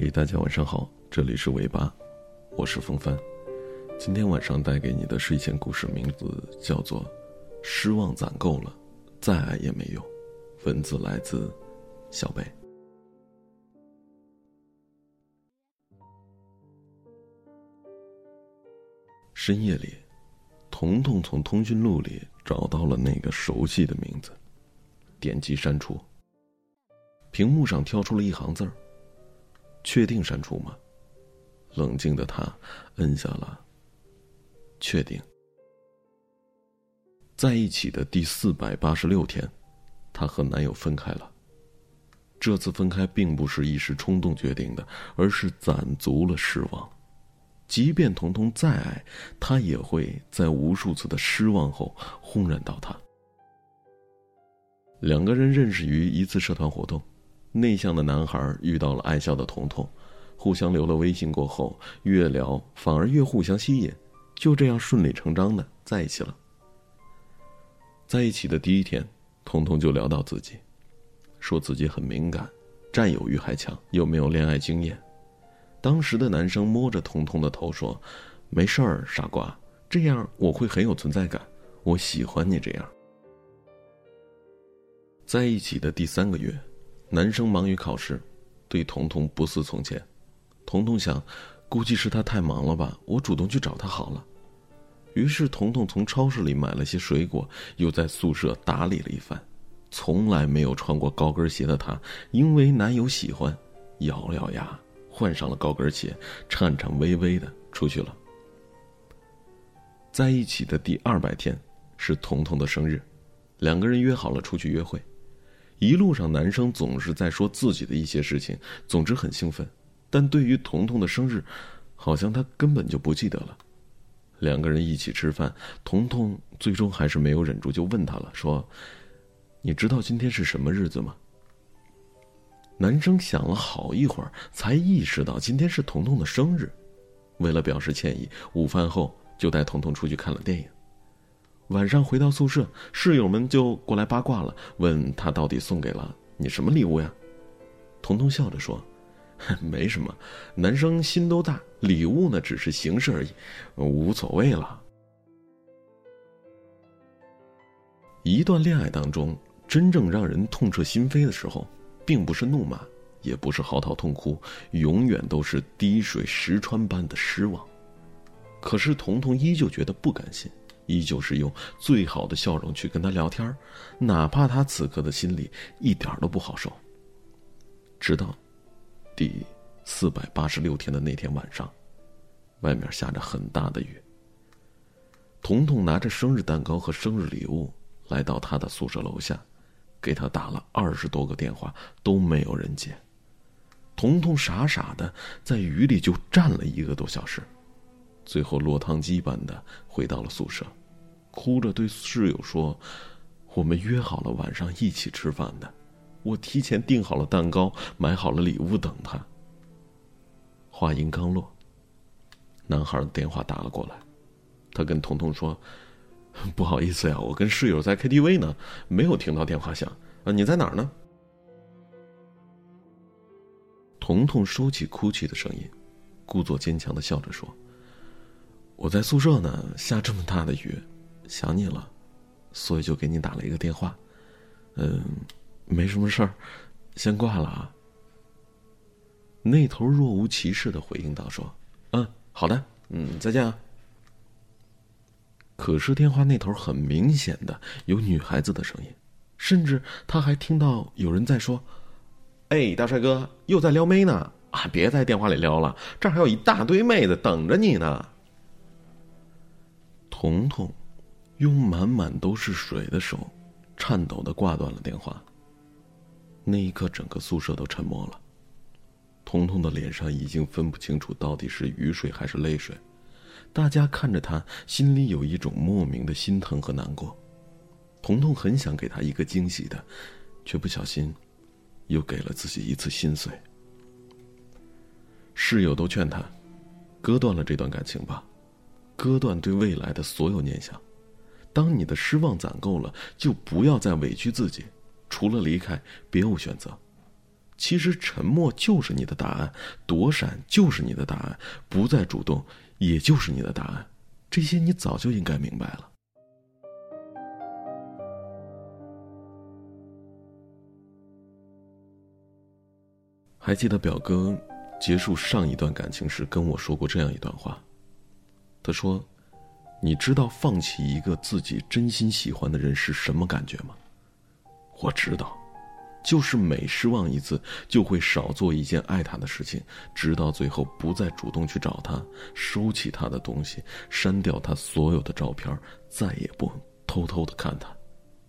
嘿，大家晚上好，这里是尾巴，我是风帆。今天晚上带给你的睡前故事，名字叫做《失望攒够了，再爱也没用》。文字来自小贝。深夜里，彤彤从通讯录里找到了那个熟悉的名字，点击删除。屏幕上跳出了一行字儿。确定删除吗？冷静的他摁下了。确定。在一起的第四百八十六天，她和男友分开了。这次分开并不是一时冲动决定的，而是攒足了失望。即便彤彤再爱，他也会在无数次的失望后轰然倒塌。两个人认识于一次社团活动。内向的男孩遇到了爱笑的彤彤，互相留了微信过后，越聊反而越互相吸引，就这样顺理成章的在一起了。在一起的第一天，彤彤就聊到自己，说自己很敏感，占有欲还强，又没有恋爱经验。当时的男生摸着彤彤的头说：“没事儿，傻瓜，这样我会很有存在感，我喜欢你这样。”在一起的第三个月。男生忙于考试，对彤彤不似从前。彤彤想，估计是他太忙了吧，我主动去找他好了。于是，彤彤从超市里买了些水果，又在宿舍打理了一番。从来没有穿过高跟鞋的她，因为男友喜欢，咬咬牙，换上了高跟鞋，颤颤巍巍的出去了。在一起的第二百天，是彤彤的生日，两个人约好了出去约会。一路上，男生总是在说自己的一些事情，总之很兴奋。但对于彤彤的生日，好像他根本就不记得了。两个人一起吃饭，彤彤最终还是没有忍住，就问他了，说：“你知道今天是什么日子吗？”男生想了好一会儿，才意识到今天是彤彤的生日。为了表示歉意，午饭后就带彤彤出去看了电影。晚上回到宿舍，室友们就过来八卦了，问他到底送给了你什么礼物呀？彤彤笑着说：“ 没什么，男生心都大，礼物呢只是形式而已，无所谓了。”一段恋爱当中，真正让人痛彻心扉的时候，并不是怒骂，也不是嚎啕痛哭，永远都是滴水石穿般的失望。可是彤彤依旧觉得不甘心。依旧是用最好的笑容去跟他聊天哪怕他此刻的心里一点都不好受。直到第四百八十六天的那天晚上，外面下着很大的雨。彤彤拿着生日蛋糕和生日礼物来到他的宿舍楼下，给他打了二十多个电话都没有人接。彤彤傻傻的在雨里就站了一个多小时。最后落汤鸡般的回到了宿舍，哭着对室友说：“我们约好了晚上一起吃饭的，我提前订好了蛋糕，买好了礼物等他。”话音刚落，男孩的电话打了过来，他跟彤彤说：“不好意思呀，我跟室友在 KTV 呢，没有听到电话响。啊，你在哪儿呢？”彤彤收起哭泣的声音，故作坚强的笑着说。我在宿舍呢，下这么大的雨，想你了，所以就给你打了一个电话。嗯，没什么事儿，先挂了啊。那头若无其事的回应道：“说，嗯，好的，嗯，再见啊。”可是电话那头很明显的有女孩子的声音，甚至他还听到有人在说：“哎，大帅哥又在撩妹呢啊！别在电话里撩了，这儿还有一大堆妹子等着你呢。”彤彤用满满都是水的手，颤抖的挂断了电话。那一刻，整个宿舍都沉默了。彤彤的脸上已经分不清楚到底是雨水还是泪水，大家看着他，心里有一种莫名的心疼和难过。彤彤很想给他一个惊喜的，却不小心，又给了自己一次心碎。室友都劝他，割断了这段感情吧。割断对未来的所有念想，当你的失望攒够了，就不要再委屈自己，除了离开，别无选择。其实沉默就是你的答案，躲闪就是你的答案，不再主动也就是你的答案。这些你早就应该明白了。还记得表哥结束上一段感情时跟我说过这样一段话。他说：“你知道放弃一个自己真心喜欢的人是什么感觉吗？”我知道，就是每失望一次，就会少做一件爱他的事情，直到最后不再主动去找他，收起他的东西，删掉他所有的照片，再也不偷偷的看他，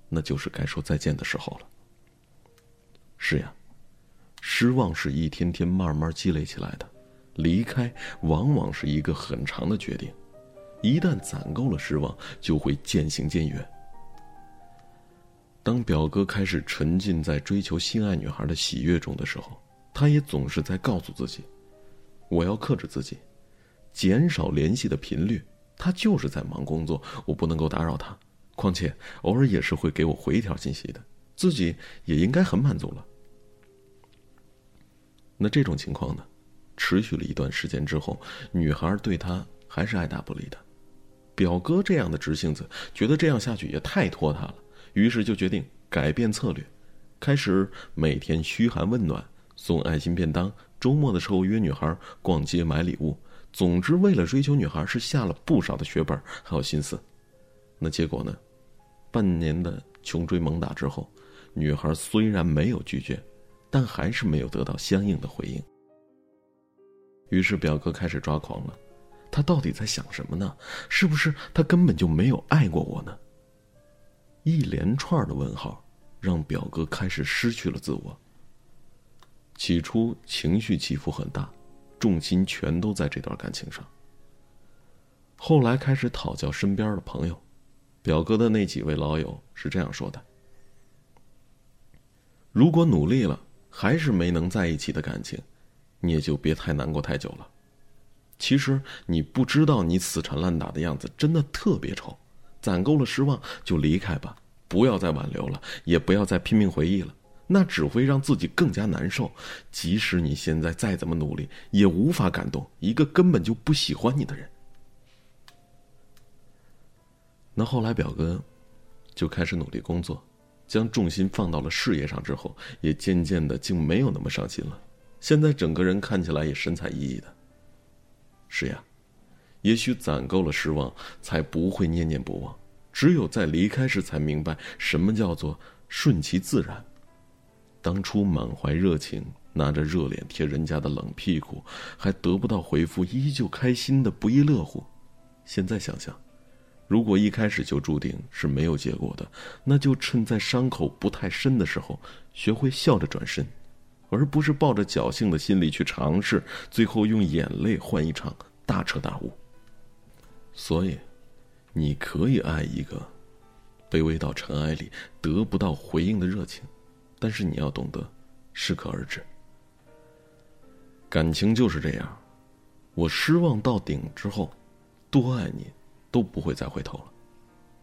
那就是该说再见的时候了。是呀。失望是一天天慢慢积累起来的，离开往往是一个很长的决定，一旦攒够了失望，就会渐行渐远。当表哥开始沉浸在追求心爱女孩的喜悦中的时候，他也总是在告诉自己：“我要克制自己，减少联系的频率。他就是在忙工作，我不能够打扰他。况且偶尔也是会给我回一条信息的，自己也应该很满足了。”那这种情况呢，持续了一段时间之后，女孩对他还是爱答不理的。表哥这样的直性子觉得这样下去也太拖沓了，于是就决定改变策略，开始每天嘘寒问暖，送爱心便当，周末的时候约女孩逛街买礼物。总之，为了追求女孩，是下了不少的血本还有心思。那结果呢？半年的穷追猛打之后，女孩虽然没有拒绝。但还是没有得到相应的回应。于是表哥开始抓狂了，他到底在想什么呢？是不是他根本就没有爱过我呢？一连串的问号，让表哥开始失去了自我。起初情绪起伏很大，重心全都在这段感情上。后来开始讨教身边的朋友，表哥的那几位老友是这样说的：如果努力了。还是没能在一起的感情，你也就别太难过太久了。其实你不知道，你死缠烂打的样子真的特别丑。攒够了失望就离开吧，不要再挽留了，也不要再拼命回忆了，那只会让自己更加难受。即使你现在再怎么努力，也无法感动一个根本就不喜欢你的人。那后来表哥就开始努力工作。将重心放到了事业上之后，也渐渐的竟没有那么上心了。现在整个人看起来也神采奕奕的。是呀，也许攒够了失望，才不会念念不忘。只有在离开时，才明白什么叫做顺其自然。当初满怀热情，拿着热脸贴人家的冷屁股，还得不到回复，依旧开心的不亦乐乎。现在想想。如果一开始就注定是没有结果的，那就趁在伤口不太深的时候，学会笑着转身，而不是抱着侥幸的心理去尝试，最后用眼泪换一场大彻大悟。所以，你可以爱一个卑微到尘埃里得不到回应的热情，但是你要懂得适可而止。感情就是这样，我失望到顶之后，多爱你。都不会再回头了，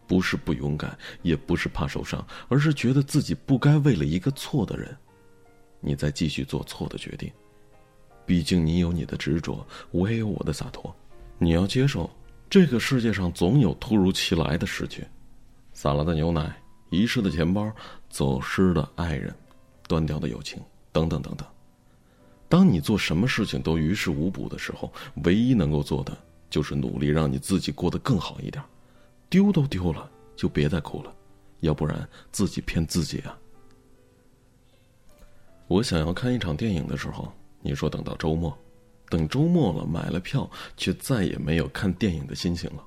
不是不勇敢，也不是怕受伤，而是觉得自己不该为了一个错的人，你再继续做错的决定。毕竟你有你的执着，我也有我的洒脱。你要接受，这个世界上总有突如其来的失去，洒了的牛奶，遗失的钱包，走失的爱人，断掉的友情，等等等等。当你做什么事情都于事无补的时候，唯一能够做的。就是努力让你自己过得更好一点，丢都丢了，就别再哭了，要不然自己骗自己啊！我想要看一场电影的时候，你说等到周末，等周末了买了票，却再也没有看电影的心情了。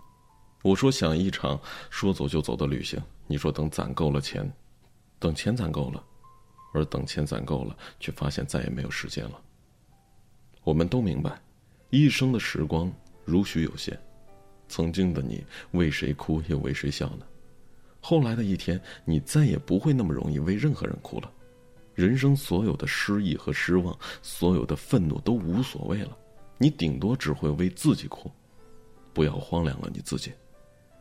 我说想一场说走就走的旅行，你说等攒够了钱，等钱攒够了，而等钱攒够了，却发现再也没有时间了。我们都明白，一生的时光。如许有限，曾经的你为谁哭又为谁笑呢？后来的一天，你再也不会那么容易为任何人哭了。人生所有的失意和失望，所有的愤怒都无所谓了，你顶多只会为自己哭。不要荒凉了你自己。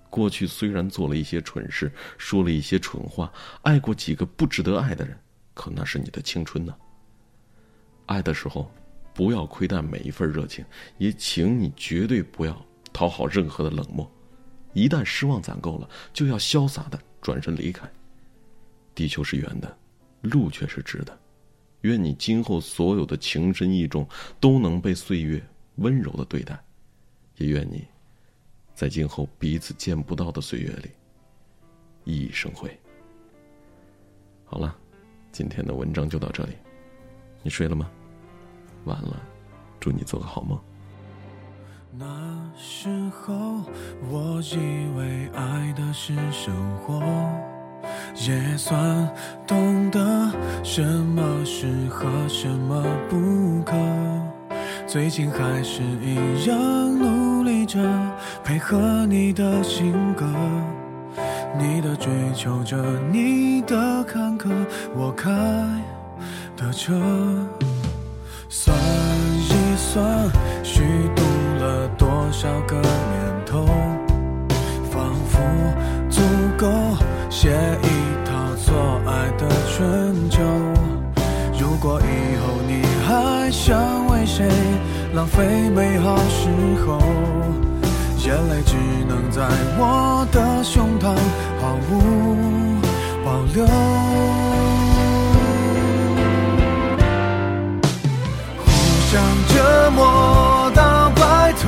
过去虽然做了一些蠢事，说了一些蠢话，爱过几个不值得爱的人，可那是你的青春呢。爱的时候，不要亏待每一份热情，也请你绝对不要讨好任何的冷漠。一旦失望攒够了，就要潇洒的转身离开。地球是圆的，路却是直的。愿你今后所有的情深意重都能被岁月温柔的对待，也愿你，在今后彼此见不到的岁月里，熠熠生辉。好了，今天的文章就到这里。你睡了吗？晚了，祝你做个好梦。那时候我以为爱的是生活，也算懂得什么适合，什么不可。最近还是一样努力着配合你的性格。你的追求着，你的坎坷，我开的车。算一算，虚度了多少个年头，仿佛足够写一浪费美好时候？眼泪只能在我的胸膛毫无保留，互相折磨到白头，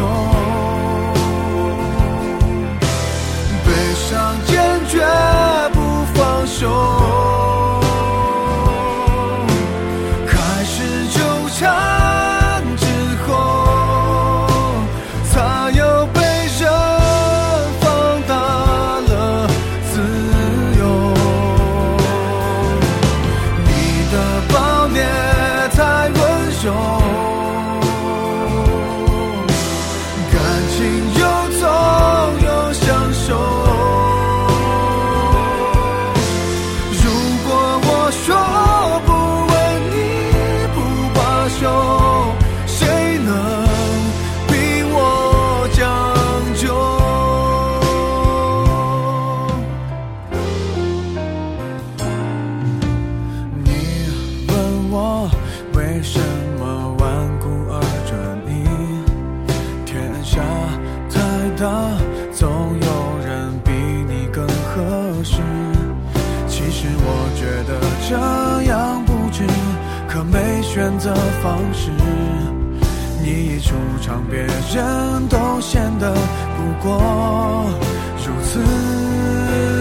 悲伤事。其实我觉得这样不值可没选择方式。你一出场别人都显得不过。如此。